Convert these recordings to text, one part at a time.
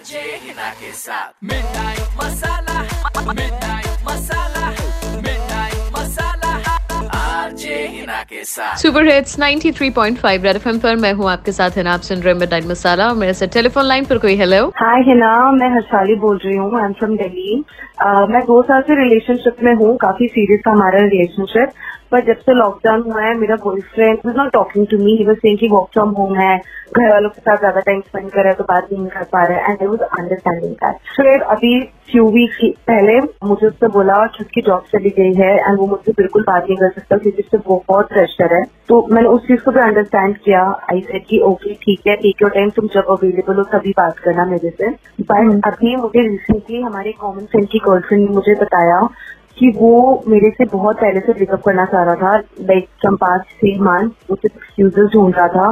RJ Hina के साथ midnight मसाला मिठाई मसाला के साथ सुपर हिट्स 93.5 रेड एफएम पर मैं हूँ आपके साथ है आप सुन रहे मिडनाइट मसाला और मेरे साथ टेलीफोन लाइन पर कोई हेलो हाय हिना मैं हर्षाली बोल रही हूँ आई एम फ्रॉम दिल्ली मैं दो साल से रिलेशनशिप में हूँ काफ़ी सीरियस था हमारा रिलेशनशिप पर जब से लॉकडाउन हुआ है मेरा boyfriend was not talking to me he was saying कि वर्क फ्रॉम होम है घर वालों के साथ ज़्यादा टाइम स्पेंड कर रहा है तो बात नहीं कर पा रहा है and I was understanding that फिर अभी फ्यू वीक पहले मुझे उससे बोला कि उसकी जॉब चली गई है एंड वो मुझसे बिल्कुल बात नहीं कर सकता क्योंकि उससे बहुत प्रेशर है। तो मैंने उस चीज़ को भी अंडरस्टैंड किया। आई सेड कि ओके ठीक है टेक योर टाइम तुम जब अवेलेबल हो तभी बात करना मेरे से। बट अभी मुझे रिसेंटली हमारे कॉमन फ्रेंड की गर्लफ्रेंड ने मुझे बताया कि वो मेरे से बहुत पहले से ब्रेकअप करना चाह रहा था like from past three month मुझे एक्सक्यूजेस ढूंढ रहा था।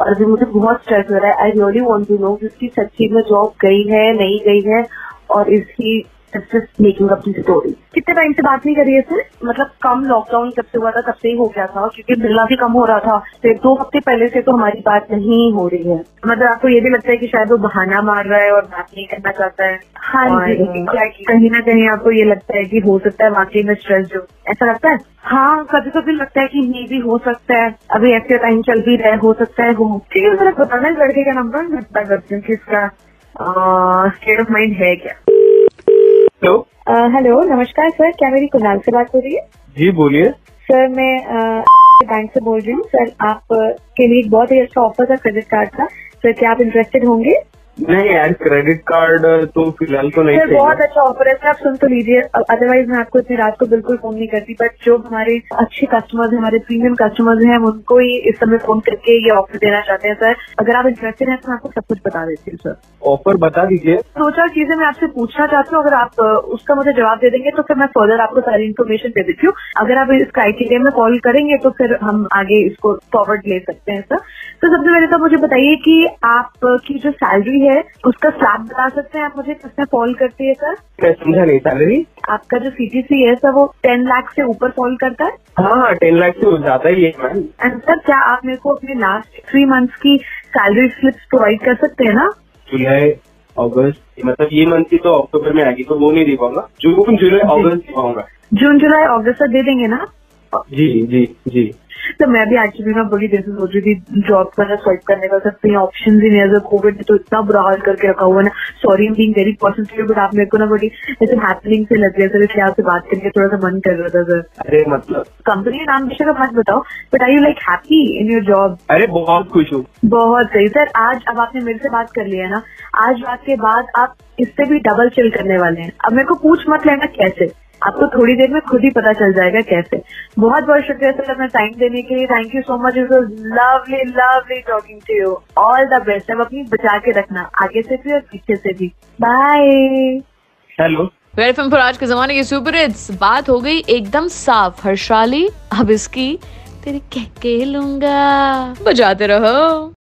और अभी मुझे बहुत स्ट्रेस हो रहा है। I really want to know कि उसकी सच्ची में जॉब गई है नहीं गई है। और इसकी just making up the story कितने टाइम से बात नहीं करी है सर मतलब कम लॉकडाउन जब से हुआ था तब से ही हो गया था क्योंकि मिलना भी कम हो रहा था। फिर दो हफ़्ते पहले से तो हमारी बात नहीं हो रही है। मतलब आपको ये भी लगता है कि शायद वो बहाना मार रहा है और बात नहीं करना चाहता है। हाँ जी कहीं ना कहीं आपको ये लगता है कि हो सकता है वाकई में स्ट्रेस जो ऐसा लगता है? हाँ कभी कभी लगता है कि मे भी हो सकता है। अभी ऐसे टाइम चल भी रहा है हो सकता है हो। ठीक है जरा बताना लड़के का नंबर मैं पता करती हूँ कि इसका स्टेट ऑफ़ माइंड है क्या? हेलो हेलो नमस्कार सर क्या मेरी कुणाल से बात हो रही है? जी बोलिए। सर मैं बैंक से बोल रही हूँ। सर आप के लिए एक बहुत ही अच्छा ऑफ़र था क्रेडिट कार्ड का। सर क्या आप इंटरेस्टेड होंगे? नहीं यार क्रेडिट कार्ड तो फ़िलहाल तो नहीं बहुत अच्छा ऑफ़र है। आप सुन तो लीजिए। अदरवाइज़ मैं आपको इतनी रात को बिल्कुल फ़ोन नहीं करती बट जो हमारे अच्छे कस्टमर्स हैं हमारे प्रीमियम कस्टमर्स हैं हम उनको ही इस समय फ़ोन करके ये ऑफ़र देना चाहते हैं सर। अगर आप इंटरेस्टेड हैं तो मैं आपको सब कुछ बता देती हूँ सर। ऑफ़र बता दीजिए। दो चार चीज़ें मैं आपसे पूछना चाहती हूँ। अगर आप उसका मुझे जवाब दे देंगे तो फिर मैं फर्दर आपको सारी इन्फॉर्मेशन दे देती हूँ। अगर आप इस क्राइटेरिया में कॉल करेंगे तो फिर हम आगे इसको फॉरवर्ड ले सकते हैं सर। तो सबसे पहले तो मुझे बताइए कि आपकी जो सैलरी है उसका स्लैब बता सकते हैं आप मुझे किसमें फॉल करती है सर मैं समझा नहीं सैलरी आपका जो सीटीसी है सर वो टेन लाख से ऊपर फॉल करता है? हाँ हाँ टेन लाख से ज़्यादा ही है मैम एंड सर क्या आप मेरे को अपने लास्ट थ्री मंथ्स की सैलरी स्लिप्स प्रोवाइड कर सकते हैं ना? जुलाई अगस्त मतलब ये मंथ की तो अक्टूबर में आएगी तो वो नहीं दे पाऊँगा जून जुलाई अगस्त दे पाऊँगा जून जुलाई अगस्त तक दे देंगे ना? जी जी जी। तो मैं भी एक्चुअली ना बड़ी देर से सोच रही थी जॉब करना स्वाइप करने का सब कहीं ऑप्शन ही नहीं है कोविड ने तो इतना बुरा हाल करके रखा हुआ है ना। Sorry am being very positive but आप मेरे को ना बड़ी ऐसे हैपनिंग से लग रही है सर इसलिए आपसे बात करके थोड़ा सा मन कर रहा था सर। अरे मतलब कंपनी का नाम बेशक आप मत बताओ but are you like happy in your job अरे बहुत खुश हूँ। बहुत सही। सर आज अब आपने मेरे से बात कर लिया है ना आज बात के बाद आप इससे भी डबल चिल करने वाले हैं। अब मेरे को पूछ मत लेना कैसे। आपको थोड़ी देर में खुद ही पता चल जाएगा कैसे। बहुत बहुत शुक्रिया सर अपना टाइम देने के लिए। Thank you so much it was lovely lovely talking to you all the best अब अपनी बचा के रखना। आगे से भी और पीछे से भी। बाय हेलो एफएम पर आज के जमाने की सुपर हिट्स बात हो गई एकदम साफ़ हर्षाली। अब इसकी तेरे कह के लूँगा। बजाते रहो।